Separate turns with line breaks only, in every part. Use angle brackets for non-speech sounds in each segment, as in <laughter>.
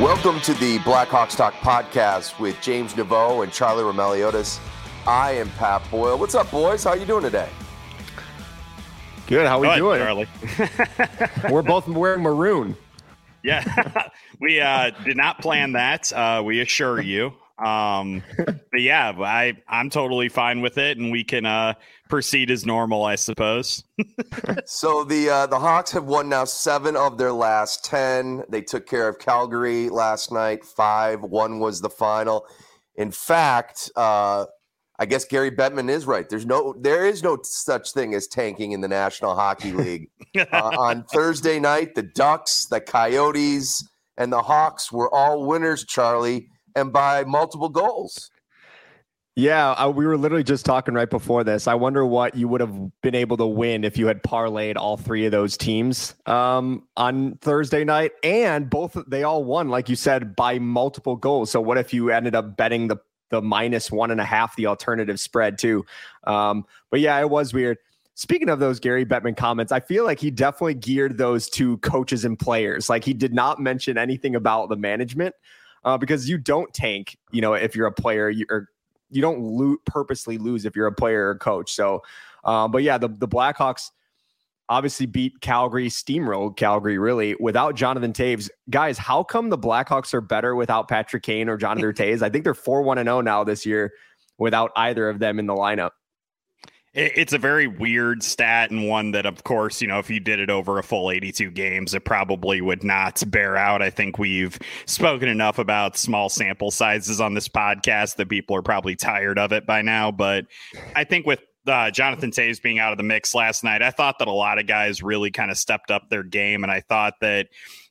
Welcome to the Blackhawks Talk podcast with James Neveau and Charlie Roumeliotis. I am Pat Boyle. What's up, boys? How you doing today?
Good. How we
Good,
doing,
Charlie? <laughs>
We're both wearing maroon.
Yeah, <laughs> we uh, did not plan that. Uh, we assure you. Um, <laughs> but yeah, I I'm totally fine with it, and we can uh, proceed as normal, I suppose. <laughs>
So the uh, the Hawks have won now seven of their last ten. They took care of Calgary last night. Five. One was the final. In fact, uh, I guess Gary Bettman is right. There's no there is no such thing as tanking in the National Hockey League. <laughs> uh, on Thursday night, the Ducks, the Coyotes, and the Hawks were all winners, Charlie, and by multiple goals.
Yeah, I, we were literally just talking right before this. I wonder what you would have been able to win if you had parlayed all three of those teams um, on Thursday night, and both they all won, like you said, by multiple goals. So what if you ended up betting the the minus one and a half, the alternative spread too? Um, but yeah, it was weird. Speaking of those Gary Bettman comments, I feel like he definitely geared those to coaches and players. Like he did not mention anything about the management uh, because you don't tank. You know, if you're a player, you or you don't lo- purposely lose if you're a player or coach. So, um, but yeah, the the Blackhawks obviously beat Calgary, steamrolled Calgary really without Jonathan Toews. Guys, how come the Blackhawks are better without Patrick Kane or Jonathan <laughs> Toews? I think they're four one and zero now this year without either of them in the lineup.
It- It's a very weird stat and one that, of course, you know, if you did it over a full 82 games, it probably would not bear out. I think we've spoken enough about small sample sizes on this podcast that people are probably tired of it by now. But I think with uh, Jonathan Toews being out of the mix last night, I thought that a lot of guys really kind of stepped up their game. And I thought that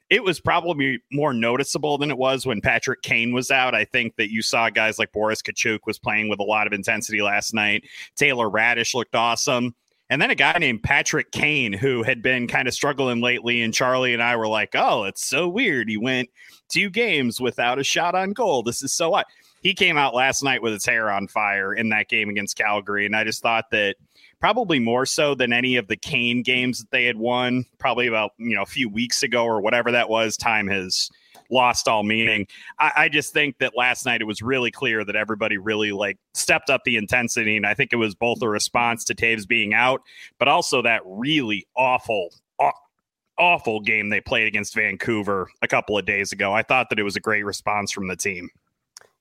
it was probably more noticeable than it was when Patrick Kane was out. I think that you saw guys like Boris Katchouk was playing with a lot of intensity last night. Taylor Raddysh looked awesome. And then a guy named Patrick Kane, who had been kind of struggling lately, and Charlie and I were like, "Oh, it's so weird. He went two games without a shot on goal. This is so odd." He came out last night with his hair on fire in that game against Calgary, and I just thought that probably more so than any of the Kane games that they had won, probably about you know a few weeks ago or whatever that was. Time has lost all meaning. I, I just think that last night it was really clear that everybody really like stepped up the intensity, and I think it was both a response to Toews being out, but also that really awful. aw- Awful game they played against Vancouver a couple of days ago. I thought that it was a great response from the team.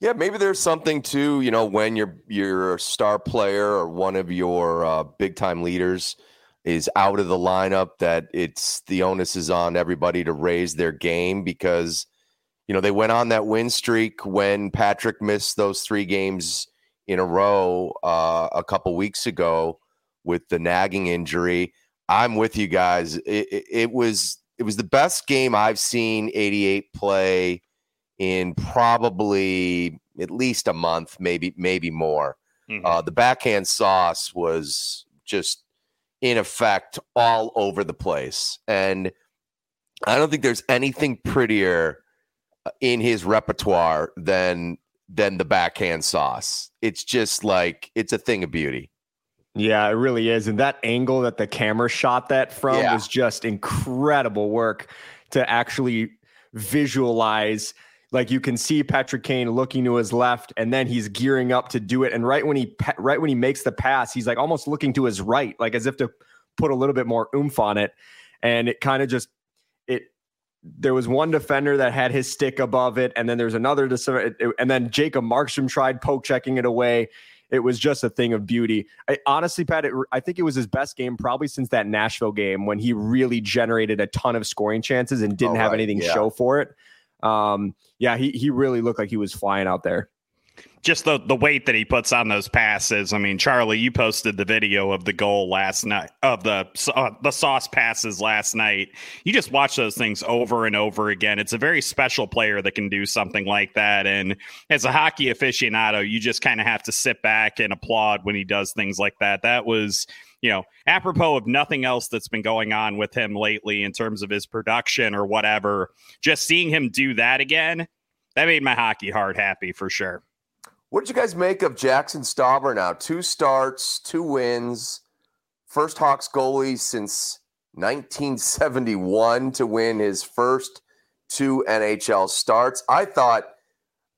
Yeah, maybe there's something to you know when your your star player or one of your uh, big time leaders is out of the lineup that it's the onus is on everybody to raise their game because you know they went on that win streak when Patrick missed those three games in a row uh, a couple weeks ago with the nagging injury. I'm with you guys. It, it, it was it was the best game I've seen 88 play in probably at least a month, maybe maybe more.
Mhm.
Uh, the backhand sauce was just in effect all over the place, and I don't think there's anything prettier uh, in his repertoire than than the backhand sauce. It's just like it's a thing of beauty.
Yeah, it really is. And that angle that the camera shot that from
Yeah.
was just incredible work to actually visualize. Like you can see Patrick Kane looking to his left, and then he's gearing up to do it. And right when he right when he makes the pass, he's like almost looking to his right, like as if to put a little bit more oomph on it. And it kind of just it. There was one defender that had his stick above it, and then there's another. dis- it- it- And then Jacob Markstrom tried poke checking it away it was just a thing of beauty. I, honestly, Pat, it, I think it was his best game probably since that Nashville game when he really generated a ton of scoring chances and didn't
Oh,
have anything
yeah.
show for it. Um, yeah, he he really looked like he was flying out there
just the the weight that he puts on those passes. I mean, Charlie, you posted the video of the goal last night of the uh, the sauce passes last night. You just watch those things over and over again. It's a very special player that can do something like that. And as a hockey aficionado, you just kind of have to sit back and applaud when he does things like that. That was you know, apropos of nothing else that's been going on with him lately in terms of his production or whatever, just seeing him do that again, that made my hockey heart happy for sure.
What did you guys make of Jackson Stauber now? Two starts, two wins, first Hawks goalie since 1971 to win his first two NHL starts. I thought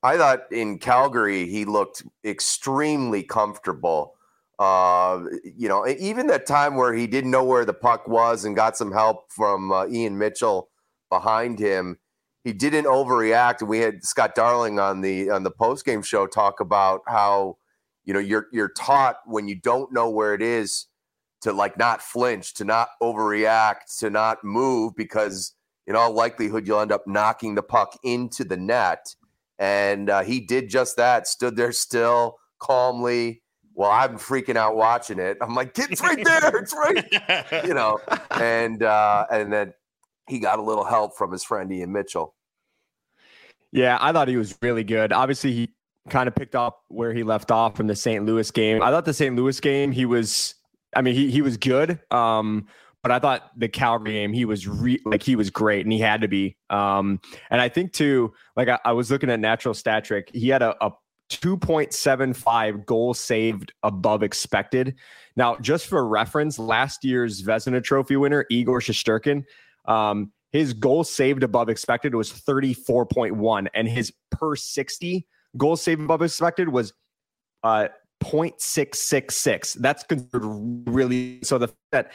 I thought in Calgary he looked extremely comfortable. Uh, you know, even that time where he didn't know where the puck was and got some help from uh, Ian Mitchell behind him he didn't overreact. And we had Scott Darling on the on the post game show talk about how you know you're you're taught when you don't know where it is to like not flinch, to not overreact, to not move because in all likelihood you'll end up knocking the puck into the net. And uh, he did just that. Stood there still, calmly. Well, I'm freaking out watching it. I'm like, it's right there. It's right. <laughs> you know, and uh, and then he got a little help from his friend Ian Mitchell.
Yeah, I thought he was really good. Obviously, he kind of picked up where he left off from the St. Louis game. I thought the St. Louis game, he was, I mean, he he was good. Um, but I thought the Calgary game, he was re- like he was great, and he had to be. Um, and I think too, like I, I was looking at natural stat trick, he had a, a 2.75 goal saved above expected. Now, just for reference, last year's Vezina Trophy winner Igor Shesterkin, um, his goals saved above expected was 34.1, and his per 60 goals saved above expected was uh 0.666. That's considered really so the that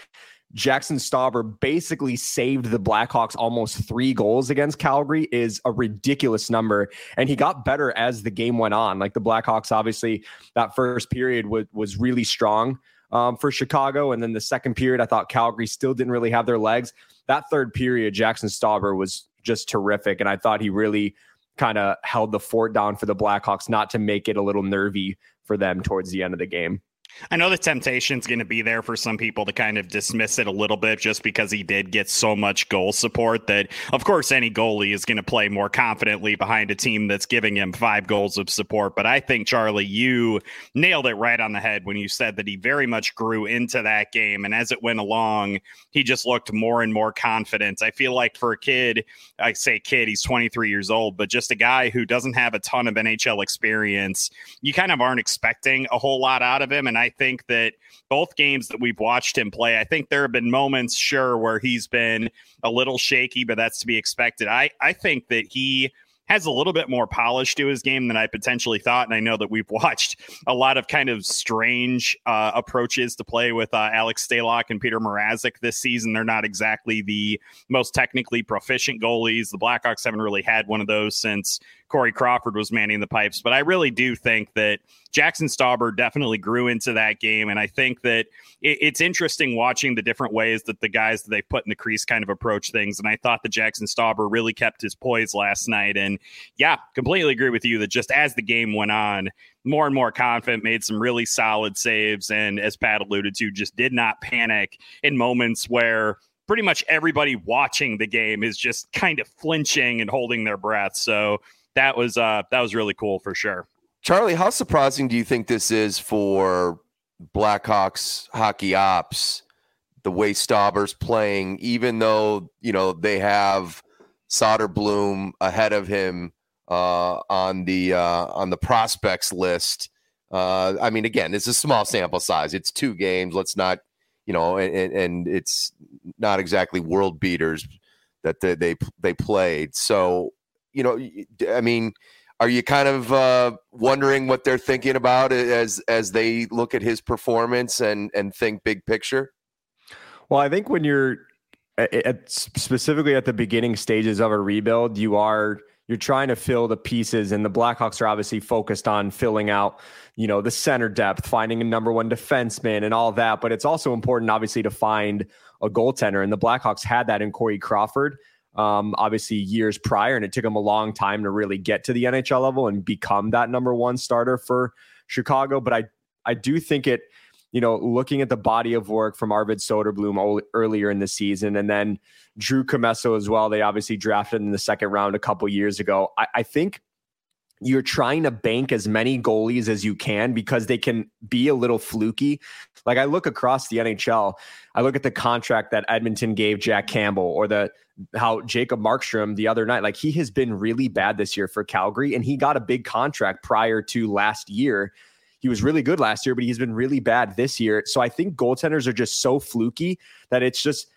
Jackson Stauber basically saved the Blackhawks almost three goals against Calgary is a ridiculous number. And he got better as the game went on. Like the Blackhawks, obviously, that first period was, was really strong um, for Chicago. And then the second period, I thought Calgary still didn't really have their legs that third period, Jackson Stauber was just terrific. And I thought he really kind of held the fort down for the Blackhawks not to make it a little nervy for them towards the end of the game.
I know the temptation's going to be there for some people to kind of dismiss it a little bit just because he did get so much goal support that, of course, any goalie is going to play more confidently behind a team that's giving him five goals of support. But I think, Charlie, you nailed it right on the head when you said that he very much grew into that game. And as it went along, he just looked more and more confident. I feel like for a kid, I say kid, he's 23 years old, but just a guy who doesn't have a ton of NHL experience, you kind of aren't expecting a whole lot out of him. And I think that both games that we've watched him play, I think there have been moments, sure, where he's been a little shaky, but that's to be expected. I, I think that he has a little bit more polish to his game than I potentially thought. And I know that we've <laughs> watched a lot of kind of strange uh, approaches to play with uh, Alex Stalock and Peter Mrazek this season. They're not exactly the most technically proficient goalies. The Blackhawks haven't really had one of those since Corey Crawford was manning the pipes. But I really do think that Jackson Stauber definitely grew into that game. And I think that it, it's interesting watching the different ways that the guys that they put in the crease kind of approach things. And I thought that Jackson Stauber really kept his poise last night. And yeah, completely agree with you that just as the game went on, more and more confident, made some really solid saves. And as Pat alluded to, just did not panic in moments where pretty much everybody watching the game is just kind of flinching and holding their breath. So that was uh that was really cool for sure.
Charlie, how surprising do you think this is for Blackhawks hockey ops? The way Stauber's playing, even though you know they have Soderblom ahead of him uh, on the uh, on the prospects list. Uh, I mean, again, it's a small sample size. It's two games. Let's not, you know, and, and it's not exactly world beaters that they they, they played. So you know, I mean, are you kind of uh, wondering what they're thinking about as as they look at his performance and and think big picture?
Well, I think when you're at, specifically at the beginning stages of a rebuild, you are you're trying to fill the pieces, and the Blackhawks are obviously focused on filling out, you know, the center depth, finding a number one defenseman, and all that. But it's also important, obviously, to find a goaltender, and the Blackhawks had that in Corey Crawford. Um, obviously years prior, and it took him a long time to really get to the NHL level and become that number one starter for Chicago. But I I do think it, you know, looking at the body of work from Arvid Soderblom earlier in the season, and then Drew Commesso as well. They obviously drafted in the second round a couple years ago. I, I think you're trying to bank as many goalies as you can because they can be a little fluky. Like I look across the NHL, I look at the contract that Edmonton gave Jack Campbell or the how Jacob Markstrom the other night. Like he has been really bad this year for Calgary and he got a big contract prior to last year. He was really good last year, but he's been really bad this year. So I think goaltenders are just so fluky that it's just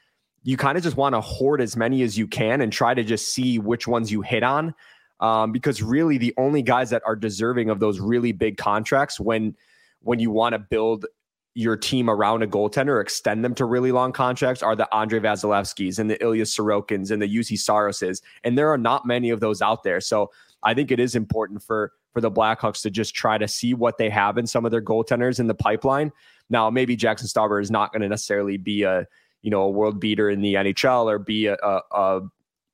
you kind of just want to hoard as many as you can and try to just see which ones you hit on um, because really the only guys that are deserving of those really big contracts when when you want to build your team around a goaltender extend them to really long contracts are the Andrei Vasilevskis and the Ilya Sorokins and the Juuse Saroses. And there are not many of those out there. So I think it is important for for the Blackhawks to just try to see what they have in some of their goaltenders in the pipeline. Now, maybe Jackson Stauber is not going to necessarily be a you know a world beater in the NHL or be a, a, a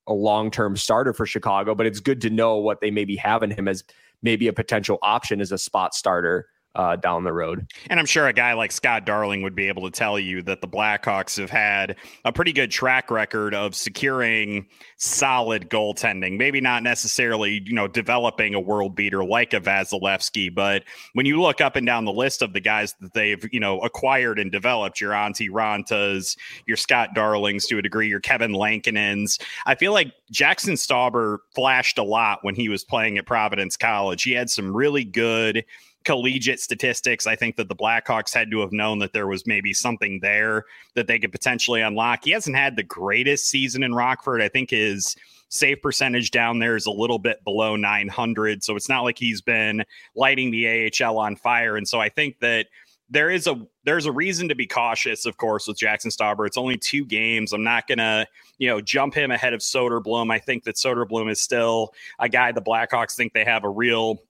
a long term starter for Chicago, but it's good to know what they maybe have in him as maybe a potential option as a spot starter uh, down the road.
And I'm sure a guy like Scott Darling would be able to tell you that the Blackhawks have had a pretty good track record of securing solid goaltending. Maybe not necessarily, you know, developing a world beater like a Vasilevsky, but when you look up and down the list of the guys that they've, you know, acquired and developed, your Antti Raantas, your Scott Darlings to a degree, your Kevin Lankinens, I feel like Jackson Stauber flashed a lot when he was playing at Providence College. He had some really good collegiate statistics. I think that the Blackhawks had to have known that there was maybe something there that they could potentially unlock. He hasn't had the greatest season in Rockford. I think his save percentage down there is a little bit below 900. So it's not like he's been lighting the AHL on fire. And so I think that there is a there's a reason to be cautious, of course, with Jackson Stauber. It's only two games. I'm not gonna, you know, jump him ahead of Soderblom. I think that Soderblom is still a guy the Blackhawks think they have a real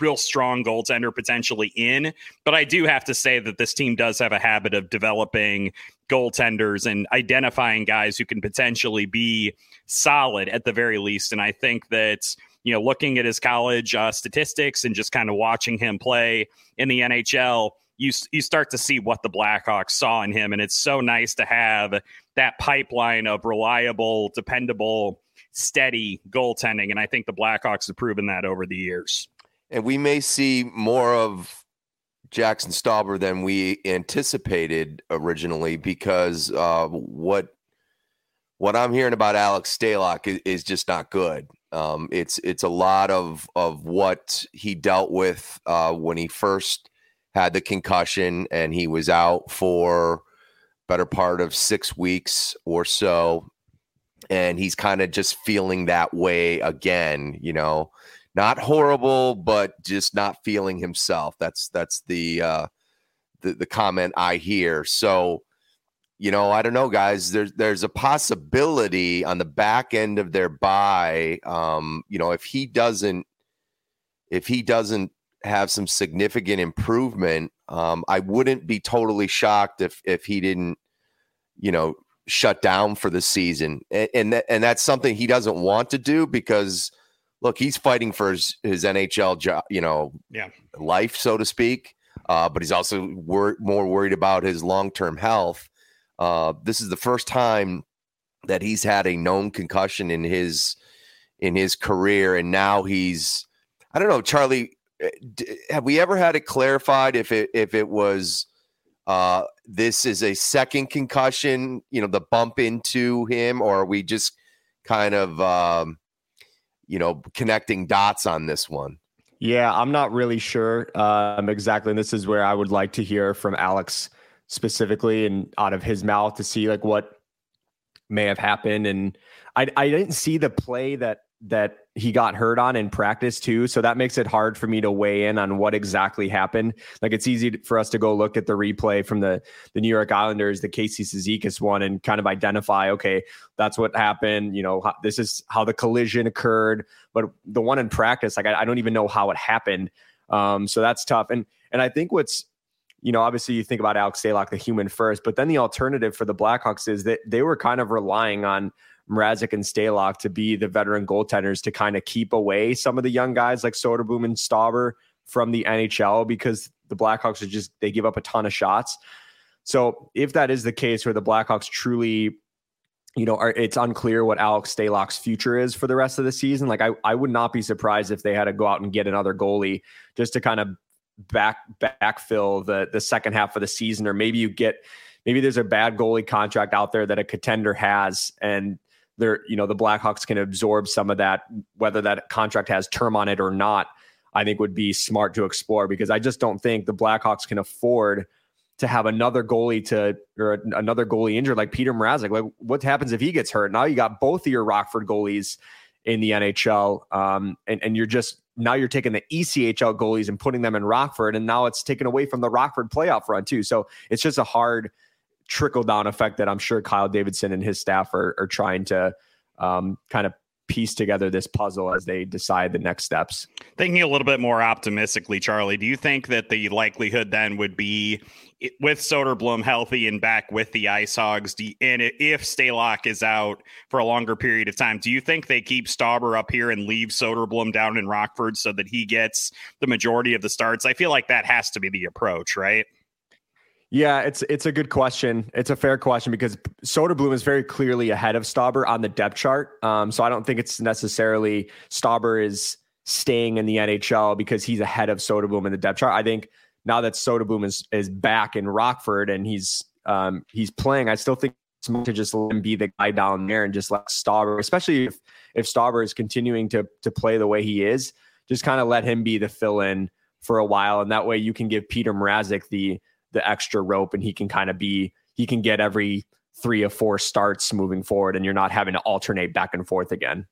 real strong goaltender potentially in. But I do have to say that this team does have a habit of developing goaltenders and identifying guys who can potentially be solid at the very least. And I think that, you know, looking at his college uh, statistics and just kind of watching him play in the NHL, you you start to see what the Blackhawks saw in him, and it's so nice to have that pipeline of reliable, dependable, steady goaltending. And I think the Blackhawks have proven that over the years
and we may see more of Jackson Stauber than we anticipated originally because uh, what what I'm hearing about Alex Stalock is, is just not good. Um, it's it's a lot of of what he dealt with uh, when he first had the concussion and he was out for better part of six weeks or so, and he's kind of just feeling that way again. You know, not horrible, but just not feeling himself. That's that's the uh, the, the comment I hear. So, you know, I don't know, guys. There's there's a possibility on the back end of their buy. Um, you know, if he doesn't if he doesn't have some significant improvement, um, I wouldn't be totally shocked if if he didn't, you know, shut down for the season. And and, and that's something he doesn't want to do because look, he's fighting for his, his NHL job, you know,
yeah.
life, so to speak. Uh, but he's also wor- more worried about his long term health. Uh, this is the first time that he's had a known concussion in his in his career, and now he's I don't know, Charlie. Eh, have we ever had it clarified if it if it was uh, this is a second concussion, you know, the bump into him, or are we just kind of um, you know, connecting dots on this one.
Yeah, I'm not really sure um, exactly. And this is where I would like to hear from Alex specifically and out of his mouth to see like what may have happened. And I, I didn't see the play that that he got hurt on in practice too. So that makes it hard for me to weigh in on what exactly happened. Like it's easy for us to go look at the replay from the the New York Islanders, the Casey Cizikas one, and kind of identify, okay, that's what happened. You know, this is how the collision occurred. But the one in practice, like I, I don't even know how it happened. Um, so that's tough. And and I think what's you know, obviously you think about Alex Stalock, the human first, but then the alternative for the Blackhawks is that they were kind of relying on Mrazek and Stalock to be the veteran goaltenders to kind of keep away some of the young guys like Soderblom and Stauber from the NHL because the Blackhawks are just they give up a ton of shots. So if that is the case where the Blackhawks truly you know, are, it's unclear what Alex Stalock's future is for the rest of the season. Like, I, I would not be surprised if they had to go out and get another goalie just to kind of back backfill the the second half of the season, or maybe you get maybe there's a bad goalie contract out there that a contender has, and they're you know the Blackhawks can absorb some of that, whether that contract has term on it or not. I think would be smart to explore because I just don't think the Blackhawks can afford to have another goalie to or another goalie injured like Peter Mrazek. Like, what happens if he gets hurt? Now you got both of your Rockford goalies in the NHL, um, and and you're just now you're taking the ECHL goalies and putting them in Rockford, and now it's taken away from the Rockford playoff run too. So it's just a hard trickle down effect that I'm sure Kyle Davidson and his staff are, are trying to um, kind of piece together this puzzle as they decide the next steps.
Thinking a little bit more optimistically, Charlie, do you think that the likelihood then would be with Soderblom healthy and back with the Ice Hogs, and if Stalock is out for a longer period of time, do you think they keep Stauber up here and leave Soderblom down in Rockford so that he gets the majority of the starts? I feel like that has to be the approach, right?
Yeah, it's it's a good question. It's a fair question because Soderblom is very clearly ahead of Stauber on the depth chart. Um, so I don't think it's necessarily Stauber is staying in the NHL because he's ahead of Soderblom in the depth chart. I think now that Soderblom is is back in Rockford and he's um, he's playing, I still think it's smart to just let him be the guy down there and just let Stauber, especially if if Stauber is continuing to to play the way he is, just kind of let him be the fill in for a while, and that way you can give Peter Mrazek the the extra rope and he can kind of be he can get every three or four starts moving forward and you're not having to alternate back and forth again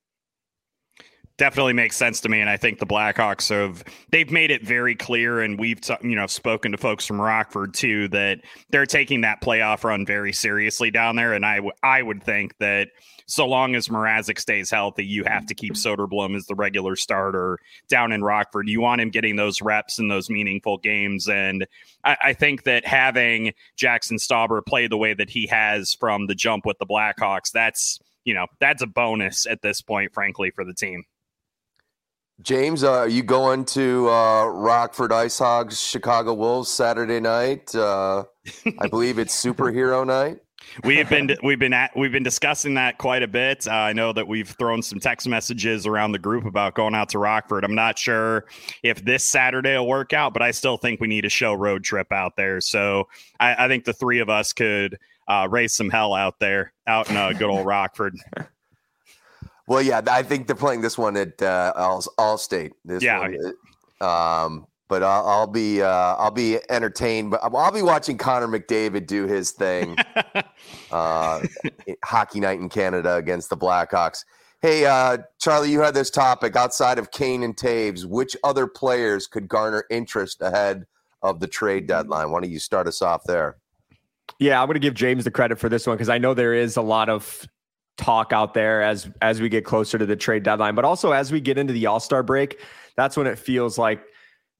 definitely makes sense to me and i think the blackhawks have they've made it very clear and we've you know spoken to folks from rockford too that they're taking that playoff run very seriously down there and I, w- I would think that so long as Mrazek stays healthy, you have to keep Soderblom as the regular starter down in Rockford. You want him getting those reps in those meaningful games. And I, I think that having Jackson Stauber play the way that he has from the jump with the Blackhawks, that's you know, that's a bonus at this point, frankly, for the team.
James, uh, are you going to uh, Rockford Ice Hogs, Chicago Wolves Saturday night? Uh, I believe it's superhero night <laughs>
we've been we've been at, we've been discussing that quite a bit. Uh, I know that we've thrown some text messages around the group about going out to Rockford. I'm not sure if this Saturday will work out, but I still think we need a show road trip out there. So I, I think the three of us could uh, raise some hell out there, out in uh, good old Rockford. <laughs>
Well, yeah, I think they're playing this one at uh, All Allstate. This
yeah.
One, um, but I'll, I'll be uh, I'll be entertained. But I'll be watching Connor McDavid do his thing. <laughs> uh, hockey night in Canada against the Blackhawks. Hey, uh, Charlie, you had this topic outside of Kane and Toews. Which other players could garner interest ahead of the trade deadline? Why don't you start us off there?
Yeah, I'm going to give James the credit for this one because I know there is a lot of talk out there as as we get closer to the trade deadline, but also as we get into the All Star break. That's when it feels like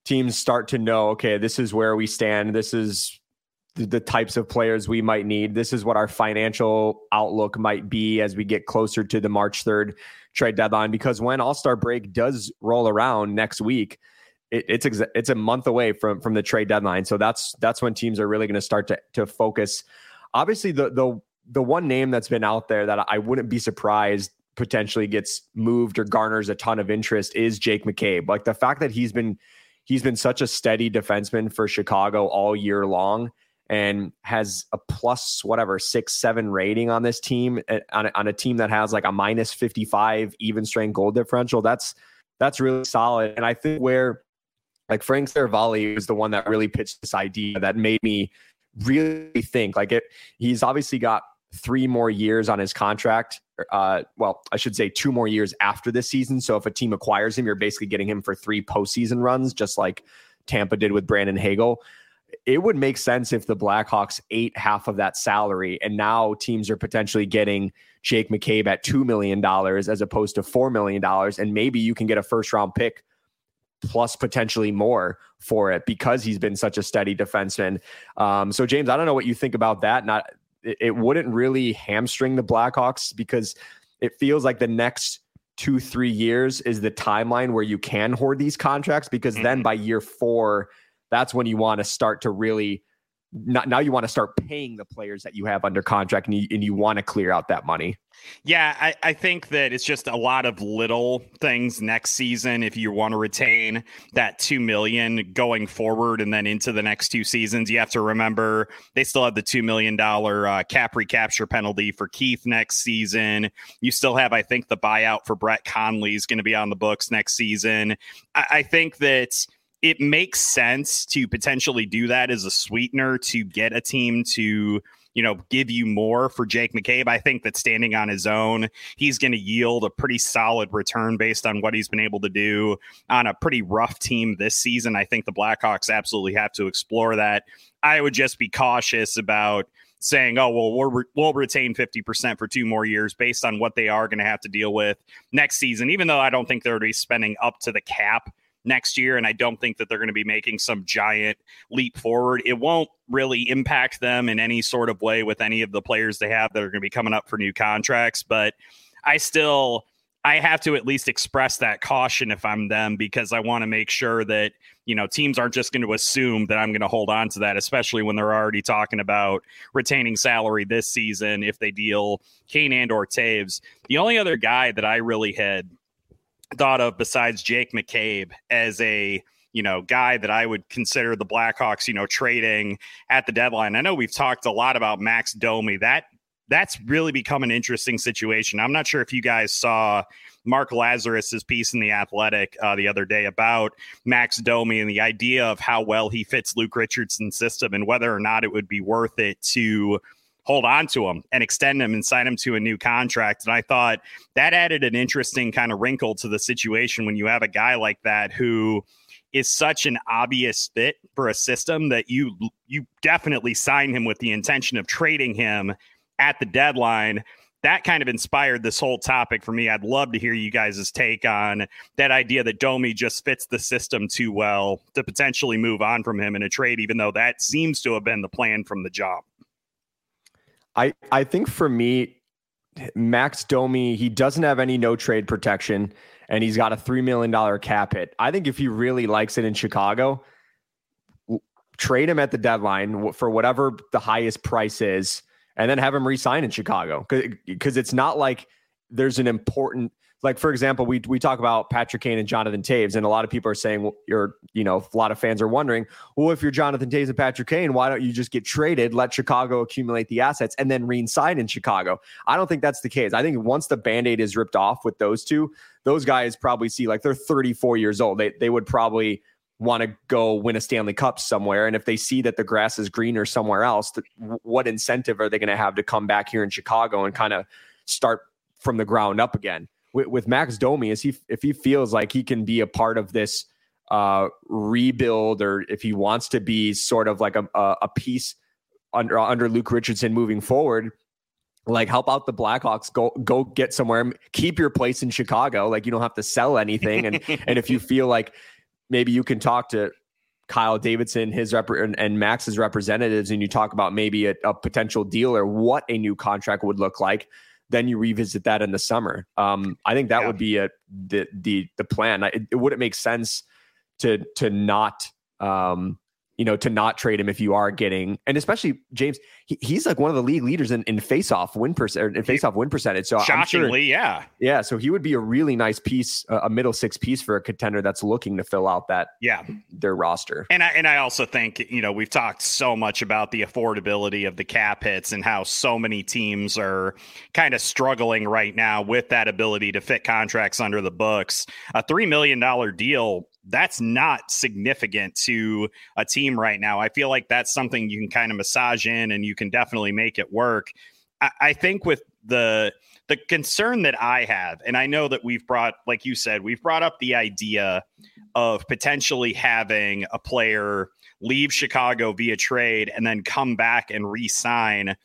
teams start to know, okay, this is where we stand. This is the, the types of players we might need. This is what our financial outlook might be as we get closer to the March 3rd trade deadline. Because when All Star break does roll around next week, it, it's exa- it's a month away from from the trade deadline. So that's that's when teams are really going to start to to focus. Obviously, the the the one name that's been out there that I wouldn't be surprised potentially gets moved or garners a ton of interest is Jake McCabe. Like the fact that he's been he's been such a steady defenseman for Chicago all year long and has a plus whatever six seven rating on this team eh, on a, on a team that has like a minus 55 even strength goal differential that's that's really solid and i think where like frank Seravalli was the one that really pitched this idea that made me really think like it he's obviously got three more years on his contract. Uh, well, I should say two more years after this season. So if a team acquires him, you're basically getting him for three postseason runs, just like Tampa did with Brandon Hagel. It would make sense if the Blackhawks ate half of that salary, and now teams are potentially getting Jake McCabe at $2 million as opposed to $4 million. And maybe you can get a first round pick plus potentially more for it because he's been such a steady defenseman. Um, so James, I don't know what you think about that. Not it, it wouldn't really hamstring the Blackhawks because it feels like the next two, three years is the timeline where you can hoard these contracts because mm-hmm. then by year four, that's when you want to start to really not, now you want to start paying the players that you have under contract and you, and you want to clear out that money.
Yeah, I, I think that it's just a lot of little things next season if you want to retain that two million going forward and then into the next two seasons. You have to remember they still have the two million dollar uh, cap recapture penalty for Keith next season. You still have, I think, the buyout for Brett Connolly is going to be on the books next season. I, I think that it makes sense to potentially do that as a sweetener to get a team to you know give you more for Jake McCabe. I think that standing on his own, he's going to yield a pretty solid return based on what he's been able to do on a pretty rough team this season. I think the Blackhawks absolutely have to explore that. I would just be cautious about saying, "Oh, well, we'll, we'll retain 50% for two more years based on what they are going to have to deal with next season." Even though I don't think they're going to be spending up to the cap next year. And I don't think that they're going to be making some giant leap forward. It won't really impact them in any sort of way with any of the players they have that are going to be coming up for new contracts. But I still. I have to at least express that caution if I'm them because I want to make sure that you know teams aren't just going to assume that I'm going to hold on to that, especially when they're already talking about retaining salary this season if they deal Kane and or Toews. The only other guy that I really had thought of besides Jake McCabe as a you know guy that I would consider the Blackhawks you know trading at the deadline. I know we've talked a lot about Max Domi. That that's really become an interesting situation. I'm not sure if you guys saw Mark Lazerus's piece in the Athletic uh, the other day about Max Domi and the idea of how well he fits Luke Richardson's system and whether or not it would be worth it to hold on to him and extend him and sign him to a new contract. And I thought that added an interesting kind of wrinkle to the situation when you have a guy like that who is such an obvious fit for a system that you you definitely sign him with the intention of trading him at the deadline. That kind of inspired this whole topic for me. I'd love to hear you guys' take on that idea that Domi just fits the system too well to potentially move on from him in a trade, even though that seems to have been the plan from the jump.
I I think for me, Max Domi, he doesn't have any no trade protection, and he's got a three million dollar cap hit. I think if he really likes it in Chicago, trade him at the deadline for whatever the highest price is, and then have him resign in Chicago because it's not like there's an important like for example, we we talk about Patrick Kane and Jonathan Toews, and a lot of people are saying you're, you know, a lot of fans are wondering, well, if you're Jonathan Toews and Patrick Kane, why don't you just get traded, let Chicago accumulate the assets, and then re-sign in Chicago? I don't think that's the case. I think once the band-aid is ripped off with those two, those guys probably see like they're 34 years old. They they would probably want to go win a Stanley Cup somewhere. And if they see that the grass is greener somewhere else, what incentive are they going to have to come back here in Chicago and kind of start from the ground up again? With, with Max Domi is he if he feels like he can be a part of this uh, rebuild or if he wants to be sort of like a, a piece under under Luke Richardson moving forward, like help out the Blackhawks, go go get somewhere, keep your place in Chicago. Like you don't have to sell anything, and <laughs> and if you feel like maybe you can talk to Kyle Davidson, his rep and, and Max's representatives, and you talk about maybe a, a potential deal or what a new contract would look like then you revisit that in the summer. Um, I think that yeah. would be a the the the plan. It, it wouldn't make sense to to not um, you know, to not trade him if you are getting, and especially James, he, he's like one of the league leaders in, in face-off win percent, in face-off win percentage. So
shockingly,
sure,
yeah,
yeah. So he would be a really nice piece, a middle six piece for a contender that's looking to fill out that,
yeah,
their roster.
And I and I also think you know we've talked so much about the affordability of the cap hits and how so many teams are kind of struggling right now with that ability to fit contracts under the books. A three million dollar deal that's not significant to a team right now. I feel like that's something you can kind of massage in and you can definitely make it work. I, I think with the the concern that I have, and I know that we've brought, like you said, we've brought up the idea of potentially having a player leave Chicago via trade and then come back and re-sign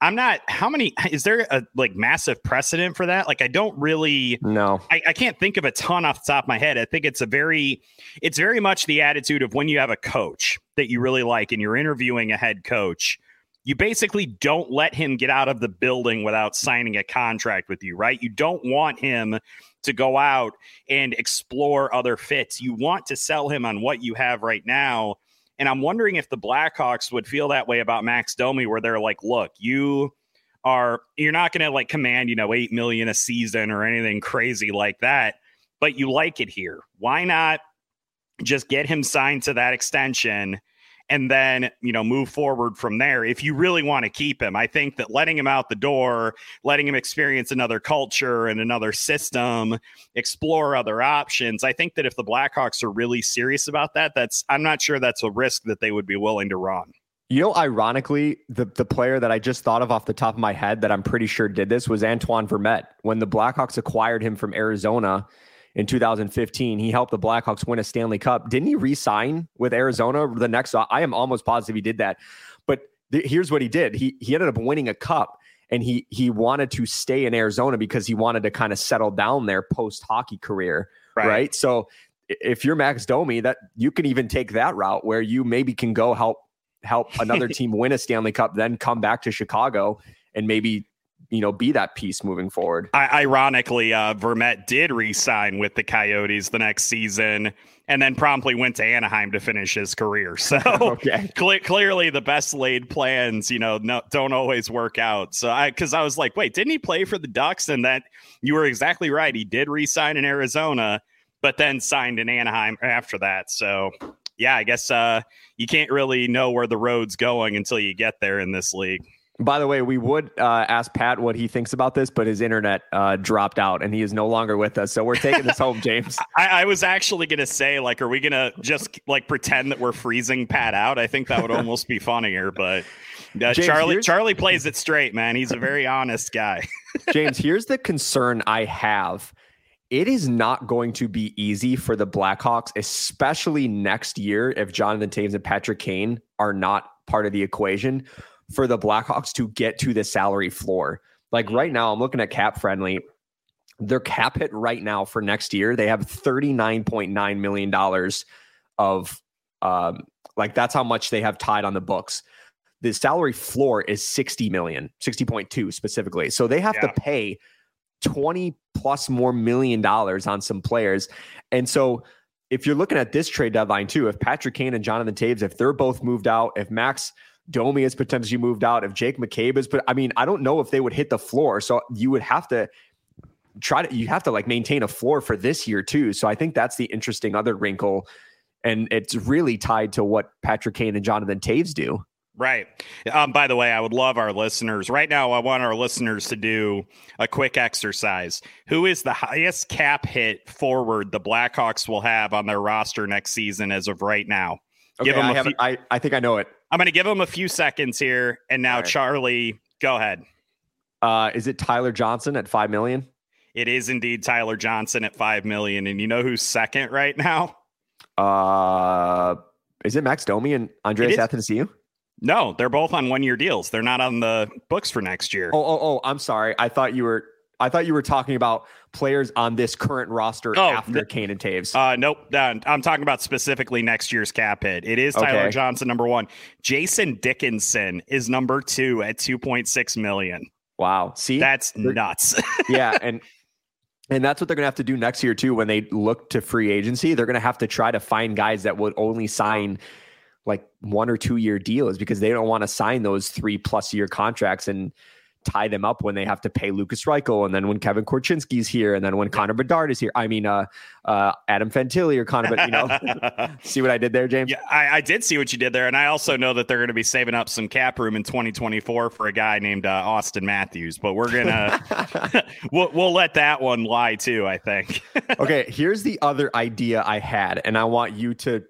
I'm not. How many? Is there a like massive precedent for that? Like, I don't really.
No,
I, I, can't think of a ton off the top of my head. I think it's a very, it's very much the attitude of when you have a coach that you really like and you're interviewing a head coach. you basically don't let him get out of the building without signing a contract with you, right? You don't want him to go out and explore other fits. You want to sell him on what you have right now. And I'm wondering if the Blackhawks would feel that way about Max Domi, where they're like, look, you are you're not going to like command, you know, 8 million a season or anything crazy like that, but you like it here. Why not just get him signed to that extension? And then you know move forward from there if you really want to keep him i think that letting him out the door letting him experience another culture and another system explore other options i think that if the blackhawks are really serious about that that's i'm not sure that's a risk that they would be willing to run
you know, ironically, the the player that I just thought of off the top of my head that I'm pretty sure did this was Antoine Vermette. When the Blackhawks acquired him from Arizona in 2015, he helped the Blackhawks win a Stanley Cup. Didn't he re-sign with Arizona the next? I am almost positive he did that. But th- here's what he did: he he ended up winning a cup, and he he wanted to stay in Arizona because he wanted to kind of settle down there post hockey career, right. right? So if you're Max Domi, that you can even take that route where you maybe can go help help another <laughs> team win a Stanley Cup, then come back to Chicago and maybe you know be that piece moving forward.
I, ironically, uh, Vermette did re-sign with the Coyotes the next season, and then promptly went to Anaheim to finish his career. <laughs> So <laughs> okay. cl- clearly, the best laid plans, you know, no, don't always work out. So I, because I was like, wait, didn't he play for the Ducks? And that you were exactly right. He did re-sign in Arizona, but then signed in Anaheim after that. So yeah, I guess uh, you can't really know where the road's going until you get there in this league.
By the way, we would uh, ask Pat what he thinks about this, but his internet uh, dropped out and he is no longer with us. So we're taking this home, <laughs> James.
I, I, was actually going to say, like, are we going to just like pretend that we're freezing Pat out? I think that would almost be funnier, but uh, James, Charlie Charlie plays it straight, man. He's a very honest guy. <laughs>
James, here's the concern I have it is not going to be easy for the Blackhawks, especially next year if Jonathan Toews and Patrick Kane are not part of the equation for the Blackhawks to get to the salary floor. Like right now, I'm looking at cap friendly. Their cap hit right now for next year, they have $39.9 million of um, like that's how much they have tied on the books. The salary floor is 60 million, 60.2 specifically. So they have yeah. to pay 20 plus more million dollars on some players. And so if you're looking at this trade deadline too, if Patrick Kane and Jonathan Toews, if they're both moved out, if Max Domi has potentially moved out, if Jake McCabe is, but I mean, I don't know if they would hit the floor. So you would have to try to, you have to like maintain a floor for this year too. So I think that's the interesting other wrinkle. And it's really tied to what Patrick Kane and Jonathan Toews do.
Right. Um, by the way, I would love our listeners right now. I want our listeners to do a quick exercise. Who is the highest cap hit forward the Blackhawks will have on their roster next season as of right now?
Okay, give them I, few, I, I think I know it.
I'm going to give him a few seconds here. And now, right. Charlie, go ahead.
Uh, is it Tyler Johnson at five million?
It is indeed Tyler Johnson at five million. And you know who's second right now?
Uh, is it Max Domi and Andreas Athanasiou?
No, they're both on one year deals. They're not on the books for next year.
Oh, oh, oh, I'm sorry. I thought you were I thought you were talking about players on this current roster oh, after the, Kane and Toews.
Uh, nope. I'm talking about specifically next year's cap hit. It is Tyler okay. Johnson number one. Jason Dickinson is number two at 2.6 million.
Wow. See,
that's nuts. <laughs>
yeah, and and that's what they're gonna have to do next year too. When they look to free agency, they're gonna have to try to find guys that would only sign like one or two year deals because they don't want to sign those three plus year contracts and tie them up when they have to pay Lukas Reichel and then when Kevin Korchinski's here and then when Connor Bedard is here. I mean, uh, uh, Adam Fantilli or Connor, but you know, <laughs> see what I did there, James?
Yeah, I, I, did see what you did there. And I also know that they're going to be saving up some cap room in 2024 for a guy named uh, Auston Matthews, but we're going <laughs> to, <laughs> we'll, we'll let that one lie too, I think.
okay. Here's the other idea I had, and I want you to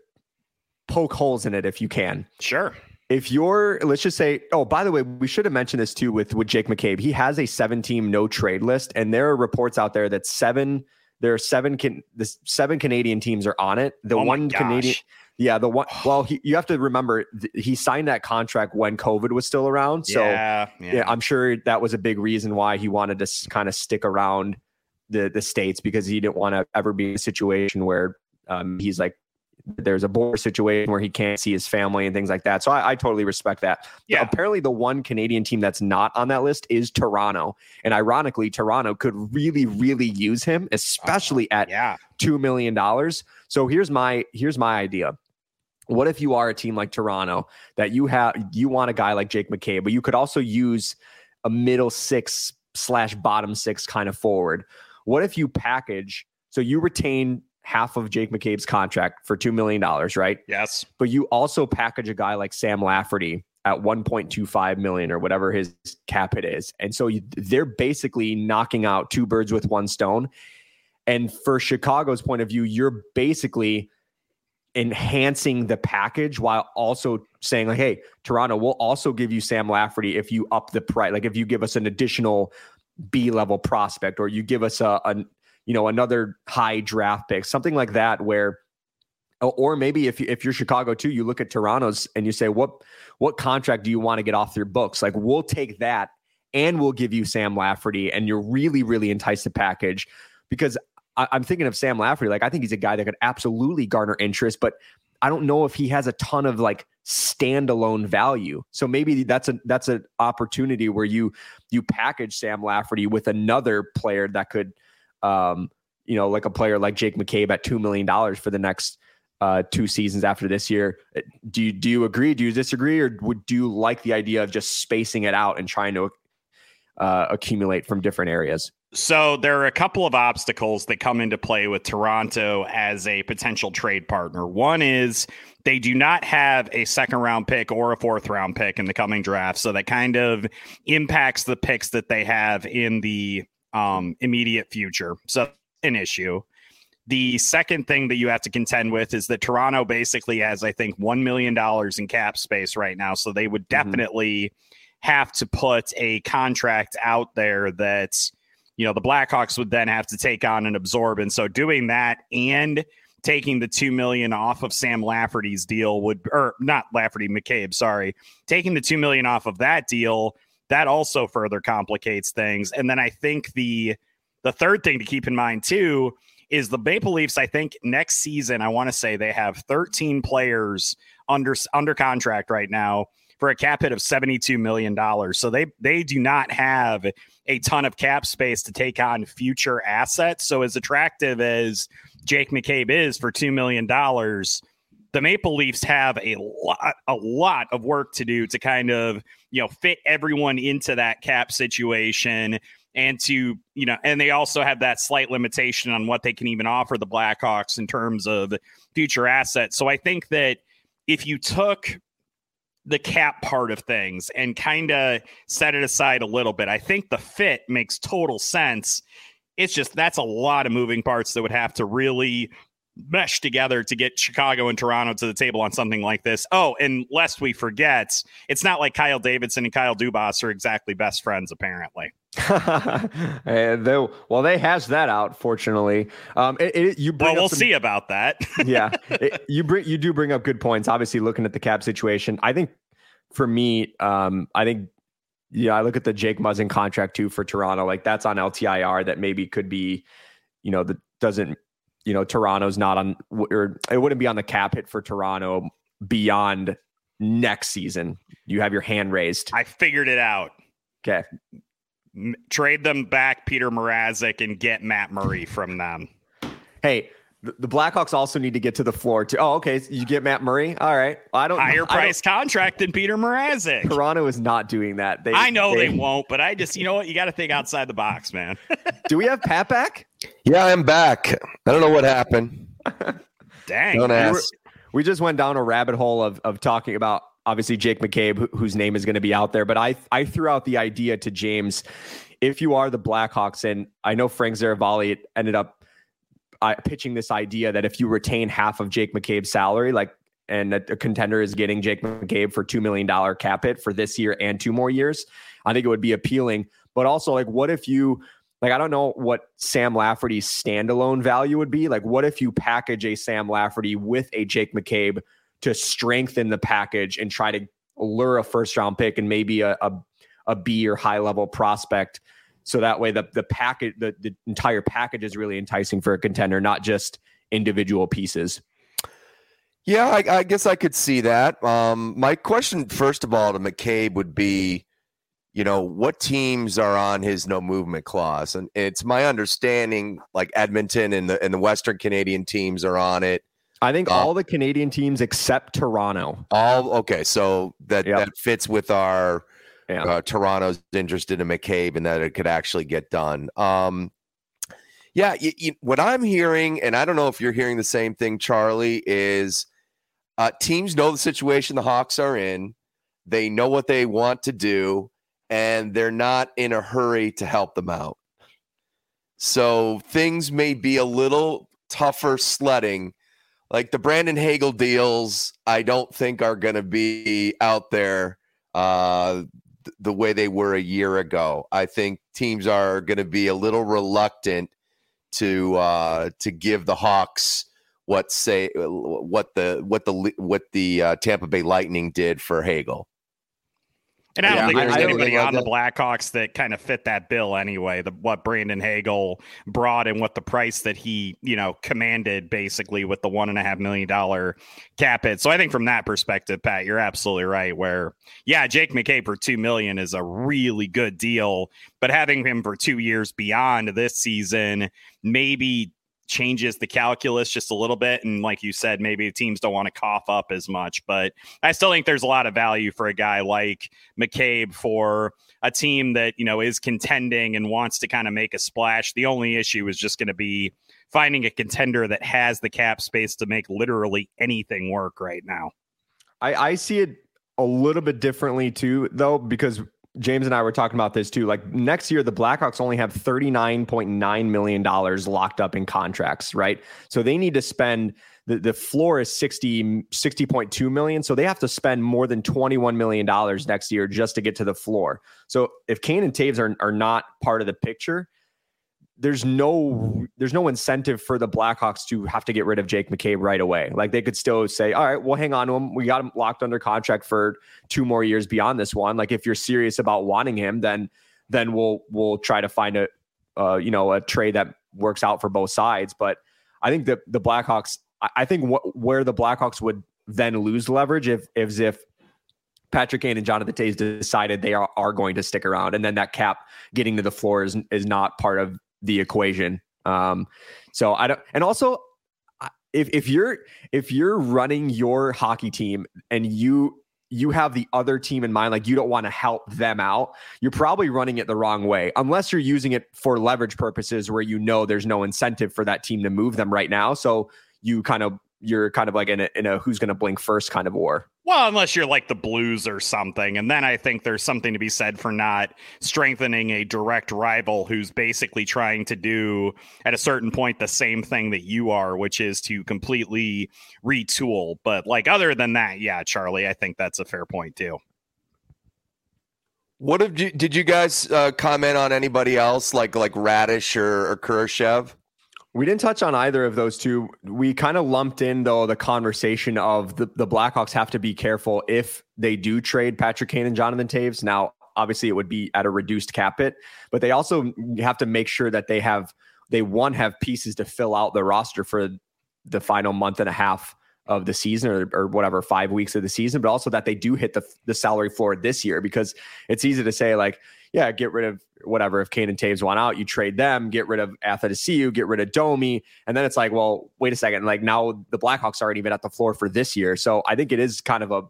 poke holes in it if you can.
Sure.
If you're, let's just say, oh, by the way, we should have mentioned this too with with Jake McCabe. He has a seven team no trade list, and there are reports out there that seven, there are seven can the seven Canadian teams are on it. The oh one Canadian, yeah, the one. <sighs> Well, he, you have to remember he signed that contract when COVID was still around. So yeah, yeah. yeah, I'm sure that was a big reason why he wanted to kind of stick around the the states because he didn't want to ever be in a situation where um, he's like there's a border situation where he can't see his family and things like that. So I, I totally respect that.
Yeah.
Apparently, the one Canadian team that's not on that list is Toronto, and ironically, Toronto could really, really use him, especially uh-huh. at
Yeah.
two million dollars. So here's my here's my idea. What if you are a team like Toronto that you have you want a guy like Jake McCabe, but you could also use a middle six slash bottom six kind of forward. What if you package so you retain half of Jake McCabe's contract for two million dollars, right?
Yes.
But you also package a guy like Sam Lafferty at 1.25 million or whatever his cap hit is. And so you, they're basically knocking out two birds with one stone. And for Chicago's point of view, you're basically enhancing the package while also saying like, hey, Toronto, we'll also give you Sam Lafferty if you up the price. Like if you give us an additional B level prospect or you give us a, a you know another high draft pick, something like that, where or maybe if you, if you're Chicago too, you look at Toronto's and you say what what contract do you want to get off your books? Like we'll take that and we'll give you Sam Lafferty, and you're really really enticed to package because I'm thinking of Sam Lafferty. Like I think he's a guy that could absolutely garner interest, but I don't know if he has a ton of like standalone value. So maybe that's a that's an opportunity where you you package Sam Lafferty with another player that could um you know like a player like Jake McCabe at 2 million dollars for the next uh two seasons after this year. Do you do you agree? Do you disagree or would do you like the idea of just spacing it out and trying to uh accumulate from different areas?
So there are a couple of obstacles that come into play with Toronto as a potential trade partner. One is they do not have a second round pick or a fourth round pick in the coming draft. So that kind of impacts the picks that they have in the um, immediate future. So an issue. The second thing that you have to contend with is that Toronto basically has, I think, $1 million in cap space right now. So they would definitely have to put a contract out there that, you know the blackhawks would then have to take on and absorb and so doing that and taking the 2 million off of sam lafferty's deal would or not lafferty mccabe sorry taking the 2 million off of that deal that also further complicates things and then i think the the third thing to keep in mind too is the maple leafs i think next season i want to say they have 13 players under under contract right now for a cap hit of 72 million dollars so they they do not have a ton of cap space to take on future assets. So as attractive as Jake McCabe is for two million dollars, the Maple Leafs have a lot a lot of work to do to kind of you know fit everyone into that cap situation and to you know and they also have that slight limitation on what they can even offer the Blackhawks in terms of future assets. So I think that if you took the cap part of things and kind of set it aside a little bit. I think the fit makes total sense. It's just that's a lot of moving parts that would have to really mesh together to get Chicago and Toronto to the table on something like this. Oh, and lest we forget, it's not like Kyle Davidson and Kyle Dubas are exactly best friends, apparently. <laughs>
and they, well, they has that out. Fortunately, um, it, it, you
well, we'll some, see about that. <laughs>
yeah, it, you bring you do bring up good points. Obviously, looking at the cap situation, I think for me, um, I think yeah, I look at the Jake Muzzin contract too for Toronto. Like that's on LTIR that maybe could be, you know, that doesn't, you know, Toronto's not on or it wouldn't be on the cap hit for Toronto beyond next season. You have your hand raised.
I figured it out.
Okay.
Trade them back, Petr Mrazek, and get Matt Murray from them.
Hey, the, Blackhawks also need to get to the floor too. Oh, okay. So you get Matt Murray. All right. I don't
higher price contract than Petr Mrazek.
Toronto is not doing that.
They, I know they, they won't, but I just you know what you got to think outside the box, man. <laughs>
do we have Pat back?
Yeah, I'm back. I don't know what happened.
Dang.
Don't ask.
We, were, we just went down a rabbit hole of of talking about obviously Jake McCabe, whose name is going to be out there. But I I threw out the idea to James. If you are the Blackhawks, and I know Frank Seravalli ended up uh, pitching this idea that if you retain half of Jake McCabe's salary, like and a, a contender is getting Jake McCabe for two million dollar cap hit for this year and two more years, I think it would be appealing. But also, like, what if you like I don't know what Sam Lafferty's standalone value would be. Like, what if you package a Sam Lafferty with a Jake McCabe to strengthen the package and try to lure a first round pick and maybe a, a, a B or high level prospect so that way the the package the, the entire package is really enticing for a contender, not just individual pieces.
Yeah, I, I, guess I could see that. Um, my question, first of all, to McCabe would be, you know, what teams are on his no movement clause? And it's my understanding, like Edmonton and the and the Western Canadian teams are on it.
I think uh, all the Canadian teams except Toronto.
All okay, so that yep. that fits with our yeah. uh, Toronto's interested in McCabe and that it could actually get done. Um, yeah, you, you, what I'm hearing, and I don't know if you're hearing the same thing, Charlie, is uh, teams know the situation the Hawks are in. They know what they want to do, and they're not in a hurry to help them out. So things may be a little tougher sledding. Like the Brandon Hagel deals, I don't think are going to be out there uh, th- the way they were a year ago. I think teams are going to be a little reluctant to uh, to give the Hawks what say what the what the what the uh, Tampa Bay Lightning did for Hagel.
And I don't yeah, think there's I, anybody I on the Blackhawks that kind of fit that bill anyway. The what Brandon Hagel brought and what the price that he, you know, commanded basically with the one and a half million dollar cap hit. So I think from that perspective, Pat, you're absolutely right. Where yeah, Jake McCabe for two million is a really good deal, but having him for two years beyond this season maybe changes the calculus just a little bit. And like you said, maybe teams don't want to cough up as much. But I still think there's a lot of value for a guy like McCabe for a team that, you know, is contending and wants to kind of make a splash. The only issue is just going to be finding a contender that has the cap space to make literally anything work right now.
I, I see it a little bit differently too, though, because James and I were talking about this too. Like next year, the Blackhawks only have $39.9 million locked up in contracts, right? So they need to spend the, the floor is 60, 60.2 million. So they have to spend more than $21 million next year just to get to the floor. So if Kane and Toews are, are not part of the picture, there's no there's no incentive for the Blackhawks to have to get rid of Jake McCabe right away. Like they could still say, all right, we'll hang on to him. We got him locked under contract for two more years beyond this one. Like if you're serious about wanting him, then then we'll we'll try to find a uh, you know a trade that works out for both sides. But I think that the Blackhawks, I think what where the Blackhawks would then lose leverage if if if Patrick Kane and Jonathan Toews decided they are, are going to stick around, and then that cap getting to the floor is is not part of the equation. Um, so I don't, and also if if you're if you're running your hockey team and you you have the other team in mind, like you don't want to help them out, you're probably running it the wrong way. Unless you're using it for leverage purposes where you know there's no incentive for that team to move them right now. So you kind of you're kind of like in a, in a who's going to blink first kind of war.
Well, unless you're like the Blues or something. And then I think there's something to be said for not strengthening a direct rival who's basically trying to do at a certain point the same thing that you are, which is to completely retool. But like other than that, yeah, Charlie, I think that's a fair point too.
What did you did you guys uh, comment on anybody else like like Raddysh or, or Kurashev?
We didn't touch on either of those two. We kind of lumped in though the conversation of the, the Blackhawks have to be careful if they do trade Patrick Kane and Jonathan Toews. Now, obviously, it would be at a reduced cap it, but they also have to make sure that they have they one have pieces to fill out the roster for the final month and a half of the season or, or whatever five weeks of the season, but also that they do hit the the salary floor this year because it's easy to say like yeah, get rid of whatever. If Kane and Toews want out, you trade them, get rid of Athanasiu, get rid of Domi. And then it's like, well, wait a second. Like now the Blackhawks aren't even at the floor for this year. So I think it is kind of a,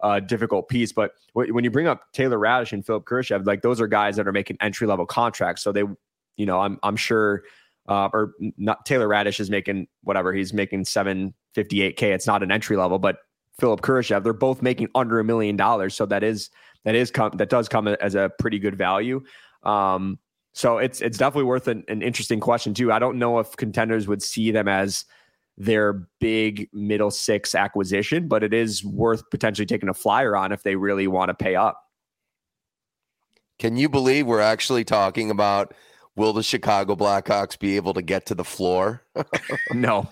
a difficult piece. But when you bring up Taylor Raddysh and Philipp Kurashev, like those are guys that are making entry level contracts. So they, you know, I'm, I'm sure, uh, or not Taylor Raddysh is making whatever he's making 758K. It's not an entry level, but Philipp Kurashev, they're both making under a million dollars. So that is, that is come that does come as a pretty good value. Um, so it's it's definitely worth an, an interesting question too. I don't know if contenders would see them as their big middle six acquisition, but it is worth potentially taking a flyer on if they really want to pay up.
Can you believe we're actually talking about will the Chicago Blackhawks be able to get to the floor? <laughs>
no.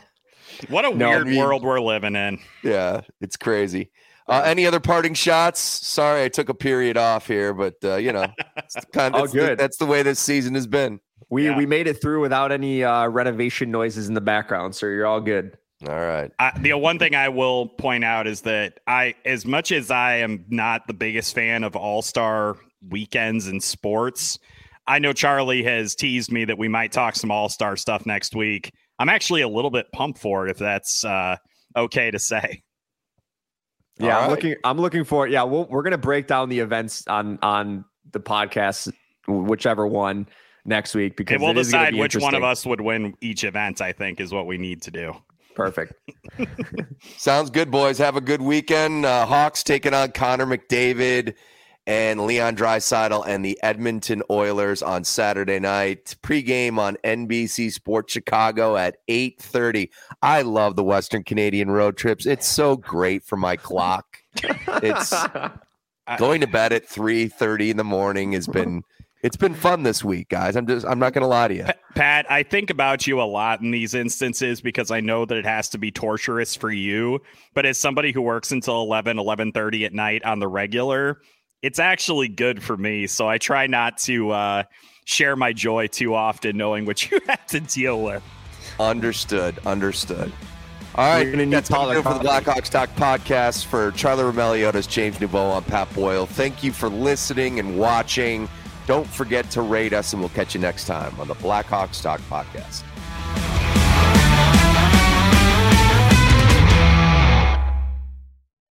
What a no, weird I mean, world we're living in.
Yeah, it's crazy. Uh, any other parting shots? Sorry, I took a period off here, but uh, you know, kind <laughs> of, good. The, that's the way this season has been.
We yeah. we made it through without any uh, renovation noises in the background, so you're all good.
All right.
I, the one thing I will point out is that I, as much as I am not the biggest fan of All Star weekends in sports, I know Charlie has teased me that we might talk some All Star stuff next week. I'm actually a little bit pumped for it, if that's uh, okay to say.
Yeah, I'm looking. I'm looking for. Yeah, we we are gonna break down the events on on the podcast, whichever one next week because
and we'll decide be which one of us would win each event. I think is what we need to do.
Perfect. <laughs>
Sounds good, boys. Have a good weekend. Uh, Hawks taking on Connor McDavid and Leon Draisaitl and the Edmonton Oilers on Saturday night. Pregame on NBC Sports Chicago at 8:30. I love the Western Canadian road trips. It's so great for my clock. It's <laughs> going to bed at 3:30 in the morning has been it's been fun this week, guys. I'm just I'm not going to lie to you.
Pat, I think about you a lot in these instances because I know that it has to be torturous for you, but as somebody who works until 11 11:30 at night on the regular, it's actually good for me. So I try not to uh, share my joy too often knowing what <laughs> you have to deal with.
Understood. Understood. All right, going to need for the Blackhawks Talk podcast for Charlie Roumeliotis, James Neveau, and Pat Boyle. Thank you for listening and watching. Don't forget to rate us, and we'll catch you next time on the Blackhawks Talk podcast.